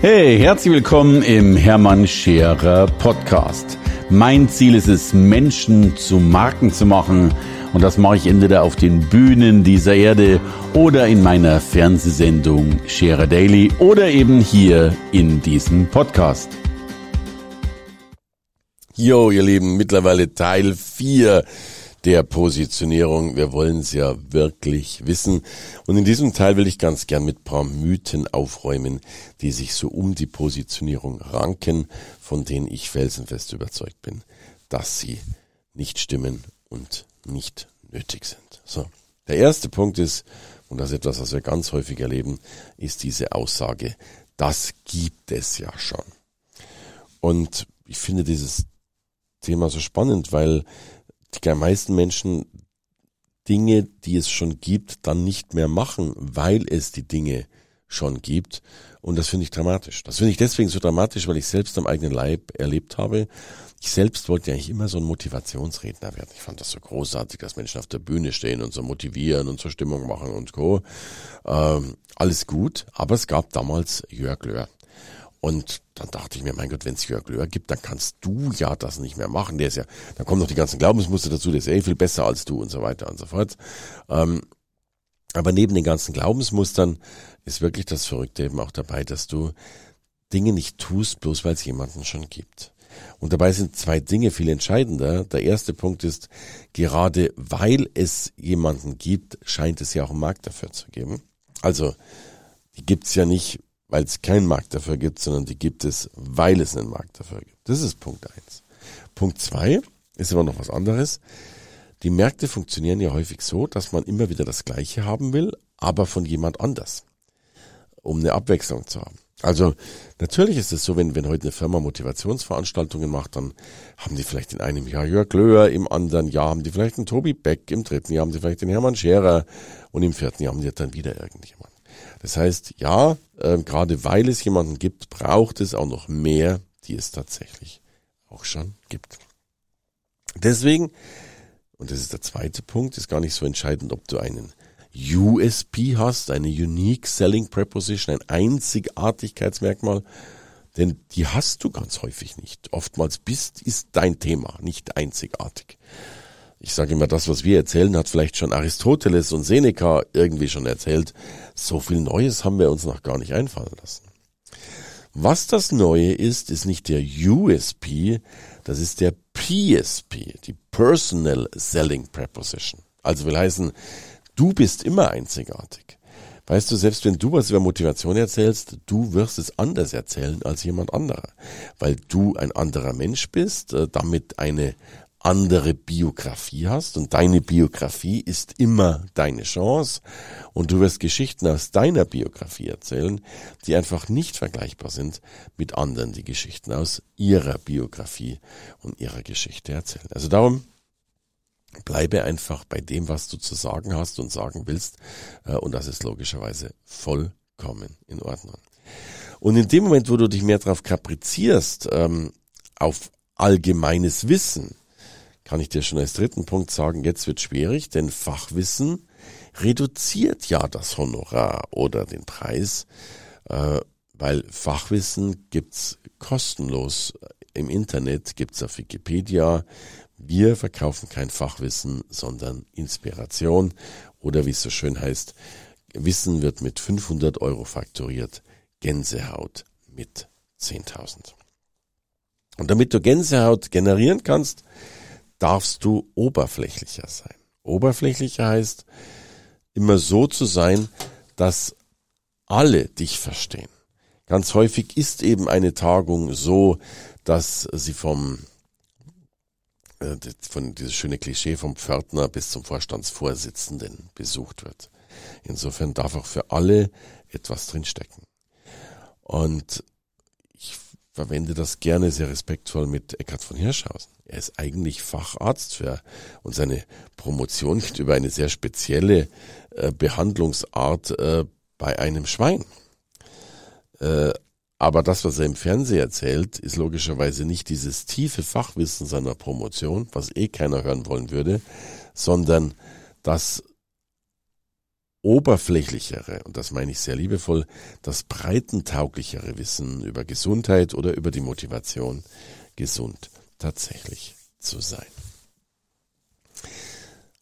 Hey, herzlich willkommen im Hermann Scherer Podcast. Mein Ziel ist es, Menschen zu Marken zu machen. Und das mache ich entweder auf den Bühnen dieser Erde oder in meiner Fernsehsendung Scherer Daily oder eben hier in diesem Podcast. Jo, ihr Lieben, mittlerweile Teil 4 der Positionierung. Wir wollen es ja wirklich wissen. Und in diesem Teil will ich ganz gern mit paar Mythen aufräumen, die sich so um die Positionierung ranken, von denen ich felsenfest überzeugt bin, dass sie nicht stimmen und nicht nötig sind. So. Der erste Punkt ist, und das ist etwas, was wir ganz häufig erleben, ist diese Aussage, das gibt es ja schon. Und ich finde dieses Thema so spannend, weil die meisten Menschen Dinge, die es schon gibt, dann nicht mehr machen, weil es die Dinge schon gibt. Und das finde ich dramatisch. Das finde ich deswegen so dramatisch, weil ich selbst am eigenen Leib erlebt habe. Ich selbst wollte eigentlich immer so ein Motivationsredner werden. Ich fand das so großartig, dass Menschen auf der Bühne stehen und so motivieren und so Stimmung machen und co. Ähm, alles gut, aber es gab damals Jörg Löhr. Und dann dachte ich mir, mein Gott, wenn es Jörg Löhr gibt, dann kannst du ja das nicht mehr machen. Der ist ja, dann kommen noch die ganzen Glaubensmuster dazu, der ist eh viel besser als du und so weiter und so fort. Ähm, aber neben den ganzen Glaubensmustern ist wirklich das Verrückte eben auch dabei, dass du Dinge nicht tust, bloß weil es jemanden schon gibt. Und dabei sind zwei Dinge viel entscheidender. Der erste Punkt ist, gerade weil es jemanden gibt, scheint es ja auch einen Markt dafür zu geben. Also, die gibt's ja nicht, weil es keinen Markt dafür gibt, sondern die gibt es, weil es einen Markt dafür gibt. Das ist Punkt eins. Punkt zwei ist aber noch was anderes. Die Märkte funktionieren ja häufig so, dass man immer wieder das Gleiche haben will, aber von jemand anders, um eine Abwechslung zu haben. Also natürlich ist es so, wenn, wenn heute eine Firma Motivationsveranstaltungen macht, dann haben die vielleicht in einem Jahr Jörg Löhr, im anderen Jahr haben die vielleicht einen Tobi Beck, im dritten Jahr haben die vielleicht den Hermann Scherer und im vierten Jahr haben die dann wieder irgendjemand. Das heißt, ja, äh, gerade weil es jemanden gibt, braucht es auch noch mehr, die es tatsächlich auch schon gibt. Deswegen, und das ist der zweite Punkt, ist gar nicht so entscheidend, ob du einen USP hast, eine Unique Selling Preposition, ein Einzigartigkeitsmerkmal, denn die hast du ganz häufig nicht. Oftmals bist, ist dein Thema nicht einzigartig ich sage immer, das, was wir erzählen, hat vielleicht schon Aristoteles und Seneca irgendwie schon erzählt. So viel Neues haben wir uns noch gar nicht einfallen lassen. Was das Neue ist, ist nicht der USP, das ist der PSP, die Personal Selling Preposition. Also will heißen, du bist immer einzigartig. Weißt du, selbst wenn du was über Motivation erzählst, du wirst es anders erzählen als jemand anderer, weil du ein anderer Mensch bist, äh, damit eine andere Biografie hast und deine Biografie ist immer deine Chance und du wirst Geschichten aus deiner Biografie erzählen, die einfach nicht vergleichbar sind mit anderen, die Geschichten aus ihrer Biografie und ihrer Geschichte erzählen. Also darum bleibe einfach bei dem, was du zu sagen hast und sagen willst äh, und das ist logischerweise vollkommen in Ordnung. Und in dem Moment, wo du dich mehr darauf kaprizierst, ähm, auf allgemeines Wissen, kann ich dir schon als dritten Punkt sagen, jetzt wird schwierig, denn Fachwissen reduziert ja das Honorar oder den Preis, äh, weil Fachwissen gibt's kostenlos im Internet, gibt's auf Wikipedia. Wir verkaufen kein Fachwissen, sondern Inspiration oder wie es so schön heißt, Wissen wird mit 500 Euro fakturiert, Gänsehaut mit 10.000. Und damit du Gänsehaut generieren kannst, darfst du oberflächlicher sein. Oberflächlicher heißt, immer so zu sein, dass alle dich verstehen. Ganz häufig ist eben eine Tagung so, dass sie vom äh, von dieses schöne Klischee vom Pförtner bis zum Vorstandsvorsitzenden besucht wird. Insofern darf auch für alle etwas drinstecken. Und verwende das gerne sehr respektvoll mit Eckhard von Hirschhausen. Er ist eigentlich Facharzt für und seine Promotion geht über eine sehr spezielle äh, Behandlungsart äh, bei einem Schwein. Äh, aber das, was er im Fernsehen erzählt, ist logischerweise nicht dieses tiefe Fachwissen seiner Promotion, was eh keiner hören wollen würde, sondern das, oberflächlichere, und das meine ich sehr liebevoll, das breitentauglichere Wissen über Gesundheit oder über die Motivation, gesund tatsächlich zu sein.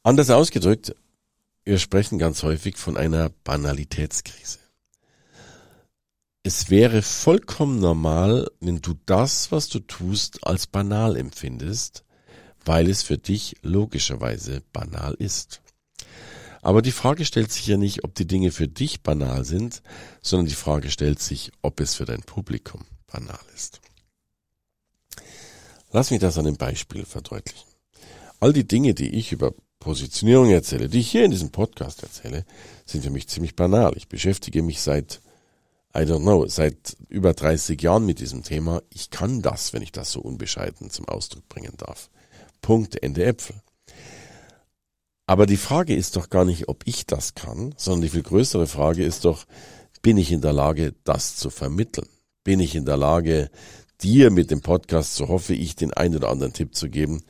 Anders ausgedrückt, wir sprechen ganz häufig von einer Banalitätskrise. Es wäre vollkommen normal, wenn du das, was du tust, als banal empfindest, weil es für dich logischerweise banal ist. Aber die Frage stellt sich ja nicht, ob die Dinge für dich banal sind, sondern die Frage stellt sich, ob es für dein Publikum banal ist. Lass mich das an einem Beispiel verdeutlichen. All die Dinge, die ich über Positionierung erzähle, die ich hier in diesem Podcast erzähle, sind für mich ziemlich banal. Ich beschäftige mich seit, I don't know, seit über 30 Jahren mit diesem Thema. Ich kann das, wenn ich das so unbescheiden zum Ausdruck bringen darf. Punkt, Ende Äpfel. Aber die Frage ist doch gar nicht, ob ich das kann, sondern die viel größere Frage ist doch, bin ich in der Lage, das zu vermitteln? Bin ich in der Lage, dir mit dem Podcast, so hoffe ich, den einen oder anderen Tipp zu geben,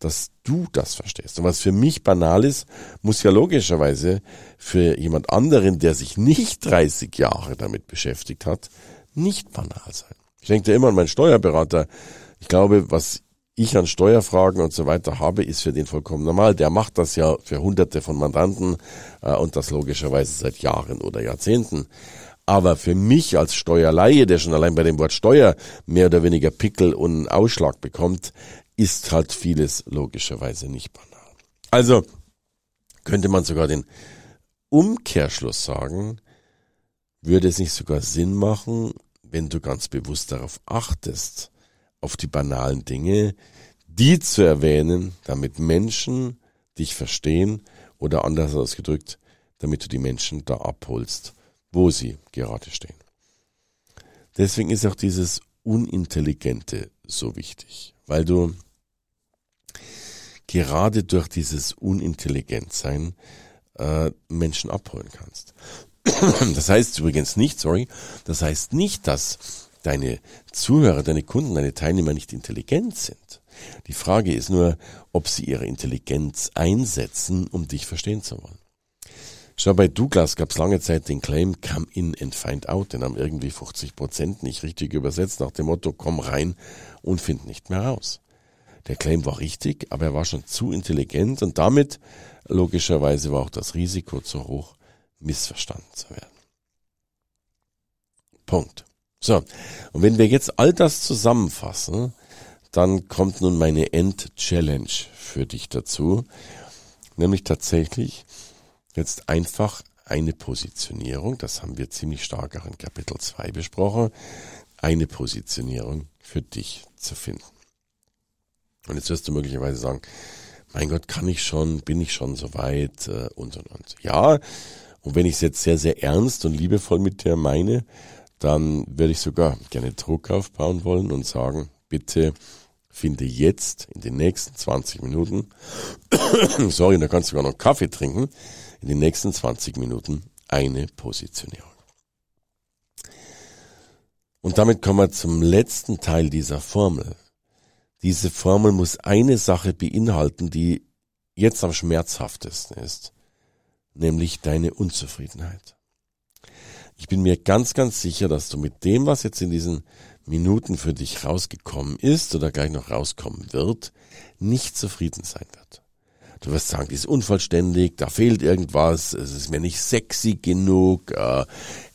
dass du das verstehst. Und was für mich banal ist, muss ja logischerweise für jemand anderen, der sich nicht 30 Jahre damit beschäftigt hat, nicht banal sein. Ich denke immer an meinen Steuerberater. Ich glaube, was ich an Steuerfragen und so weiter habe, ist für den vollkommen normal. Der macht das ja für hunderte von Mandanten äh, und das logischerweise seit Jahren oder Jahrzehnten. Aber für mich als Steuerleihe, der schon allein bei dem Wort Steuer mehr oder weniger Pickel und Ausschlag bekommt, ist halt vieles logischerweise nicht banal. Also könnte man sogar den Umkehrschluss sagen, würde es nicht sogar Sinn machen, wenn du ganz bewusst darauf achtest, auf die banalen Dinge, die zu erwähnen, damit Menschen dich verstehen oder anders ausgedrückt, damit du die Menschen da abholst, wo sie gerade stehen. Deswegen ist auch dieses Unintelligente so wichtig, weil du gerade durch dieses Unintelligentsein äh, Menschen abholen kannst. Das heißt übrigens nicht, sorry, das heißt nicht, dass deine Zuhörer, deine Kunden, deine Teilnehmer nicht intelligent sind. Die Frage ist nur, ob sie ihre Intelligenz einsetzen, um dich verstehen zu wollen. Schau, bei Douglas gab es lange Zeit den Claim Come in and find out. Den haben irgendwie 50 Prozent nicht richtig übersetzt nach dem Motto Komm rein und find nicht mehr raus. Der Claim war richtig, aber er war schon zu intelligent und damit logischerweise war auch das Risiko zu hoch, missverstanden zu werden. Punkt. So, und wenn wir jetzt all das zusammenfassen, dann kommt nun meine End-Challenge für dich dazu, nämlich tatsächlich jetzt einfach eine Positionierung, das haben wir ziemlich stark auch in Kapitel 2 besprochen, eine Positionierung für dich zu finden. Und jetzt wirst du möglicherweise sagen, mein Gott, kann ich schon, bin ich schon so weit äh, und und und. Ja, und wenn ich es jetzt sehr, sehr ernst und liebevoll mit dir meine, dann würde ich sogar gerne Druck aufbauen wollen und sagen, bitte finde jetzt in den nächsten 20 Minuten, sorry, da kannst du sogar noch Kaffee trinken, in den nächsten 20 Minuten eine Positionierung. Und damit kommen wir zum letzten Teil dieser Formel. Diese Formel muss eine Sache beinhalten, die jetzt am schmerzhaftesten ist, nämlich deine Unzufriedenheit. Ich bin mir ganz, ganz sicher, dass du mit dem, was jetzt in diesen Minuten für dich rausgekommen ist oder gleich noch rauskommen wird, nicht zufrieden sein wird. Du wirst sagen, die ist unvollständig, da fehlt irgendwas, es ist mir nicht sexy genug, äh,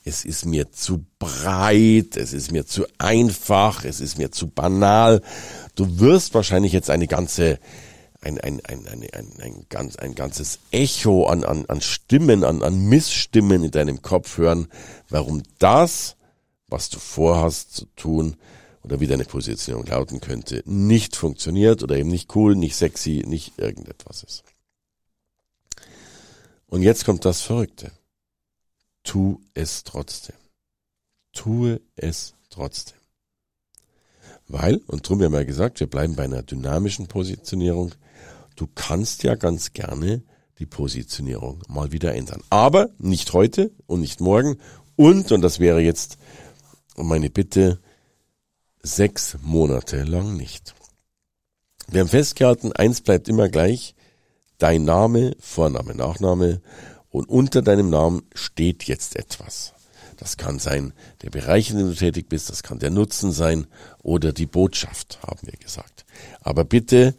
es ist mir zu breit, es ist mir zu einfach, es ist mir zu banal. Du wirst wahrscheinlich jetzt eine ganze ein, ein, ein, ein, ein, ein, ganz, ein ganzes Echo an, an, an Stimmen, an, an Missstimmen in deinem Kopf hören, warum das, was du vorhast zu tun oder wie deine Positionierung lauten könnte, nicht funktioniert oder eben nicht cool, nicht sexy, nicht irgendetwas ist. Und jetzt kommt das Verrückte. Tu es trotzdem. Tue es trotzdem. Weil, und drum haben wir gesagt, wir bleiben bei einer dynamischen Positionierung, du kannst ja ganz gerne die Positionierung mal wieder ändern. Aber nicht heute und nicht morgen und, und das wäre jetzt meine Bitte, sechs Monate lang nicht. Wir haben festgehalten, eins bleibt immer gleich, dein Name, Vorname, Nachname und unter deinem Namen steht jetzt etwas. Das kann sein der Bereich, in dem du tätig bist, das kann der Nutzen sein oder die Botschaft, haben wir gesagt. Aber bitte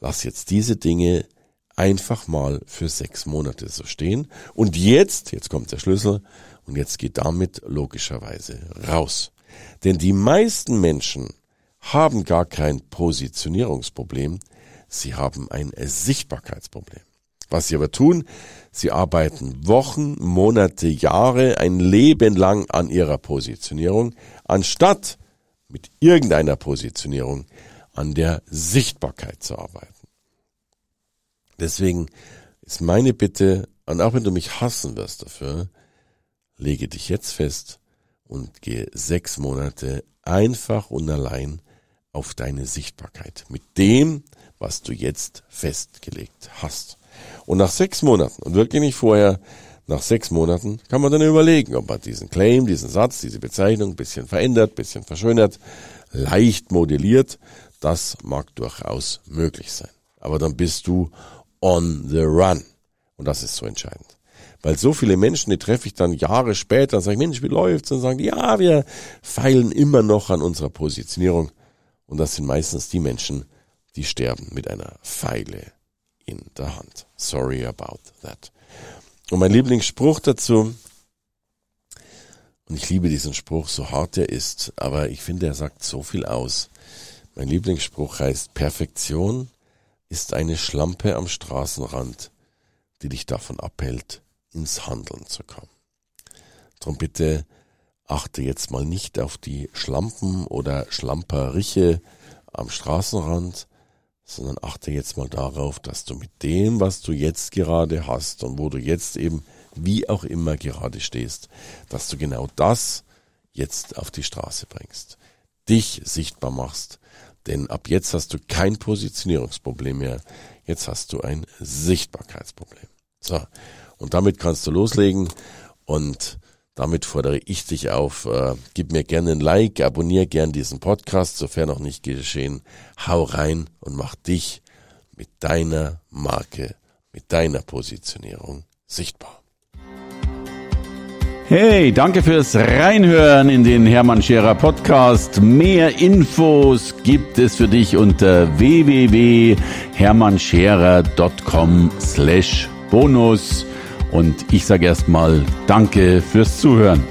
lass jetzt diese Dinge einfach mal für sechs Monate so stehen. Und jetzt, jetzt kommt der Schlüssel, und jetzt geht damit logischerweise raus. Denn die meisten Menschen haben gar kein Positionierungsproblem, sie haben ein Sichtbarkeitsproblem. Was sie aber tun, sie arbeiten Wochen, Monate, Jahre, ein Leben lang an ihrer Positionierung, anstatt mit irgendeiner Positionierung an der Sichtbarkeit zu arbeiten. Deswegen ist meine Bitte, und auch wenn du mich hassen wirst dafür, lege dich jetzt fest und gehe sechs Monate einfach und allein auf deine Sichtbarkeit mit dem, was du jetzt festgelegt hast. Und nach sechs Monaten, und wirklich nicht vorher, nach sechs Monaten kann man dann überlegen, ob man diesen Claim, diesen Satz, diese Bezeichnung ein bisschen verändert, ein bisschen verschönert, leicht modelliert. Das mag durchaus möglich sein. Aber dann bist du on the run. Und das ist so entscheidend. Weil so viele Menschen, die treffe ich dann Jahre später und sage, Mensch, wie läuft's? Und sagen, ja, wir feilen immer noch an unserer Positionierung. Und das sind meistens die Menschen, die sterben mit einer Pfeile in der Hand. Sorry about that. Und mein Lieblingsspruch dazu, und ich liebe diesen Spruch, so hart er ist, aber ich finde, er sagt so viel aus. Mein Lieblingsspruch heißt, Perfektion ist eine Schlampe am Straßenrand, die dich davon abhält, ins Handeln zu kommen. Drum bitte achte jetzt mal nicht auf die Schlampen oder Schlamperiche am Straßenrand, sondern achte jetzt mal darauf, dass du mit dem, was du jetzt gerade hast und wo du jetzt eben wie auch immer gerade stehst, dass du genau das jetzt auf die Straße bringst, dich sichtbar machst, denn ab jetzt hast du kein Positionierungsproblem mehr, jetzt hast du ein Sichtbarkeitsproblem. So, und damit kannst du loslegen und damit fordere ich dich auf, äh, gib mir gerne ein Like, abonniere gern diesen Podcast, sofern noch nicht geschehen. Hau rein und mach dich mit deiner Marke, mit deiner Positionierung sichtbar. Hey, danke fürs Reinhören in den Hermann Scherer Podcast. Mehr Infos gibt es für dich unter www.hermannscherer.com slash bonus. Und ich sage erstmal Danke fürs Zuhören.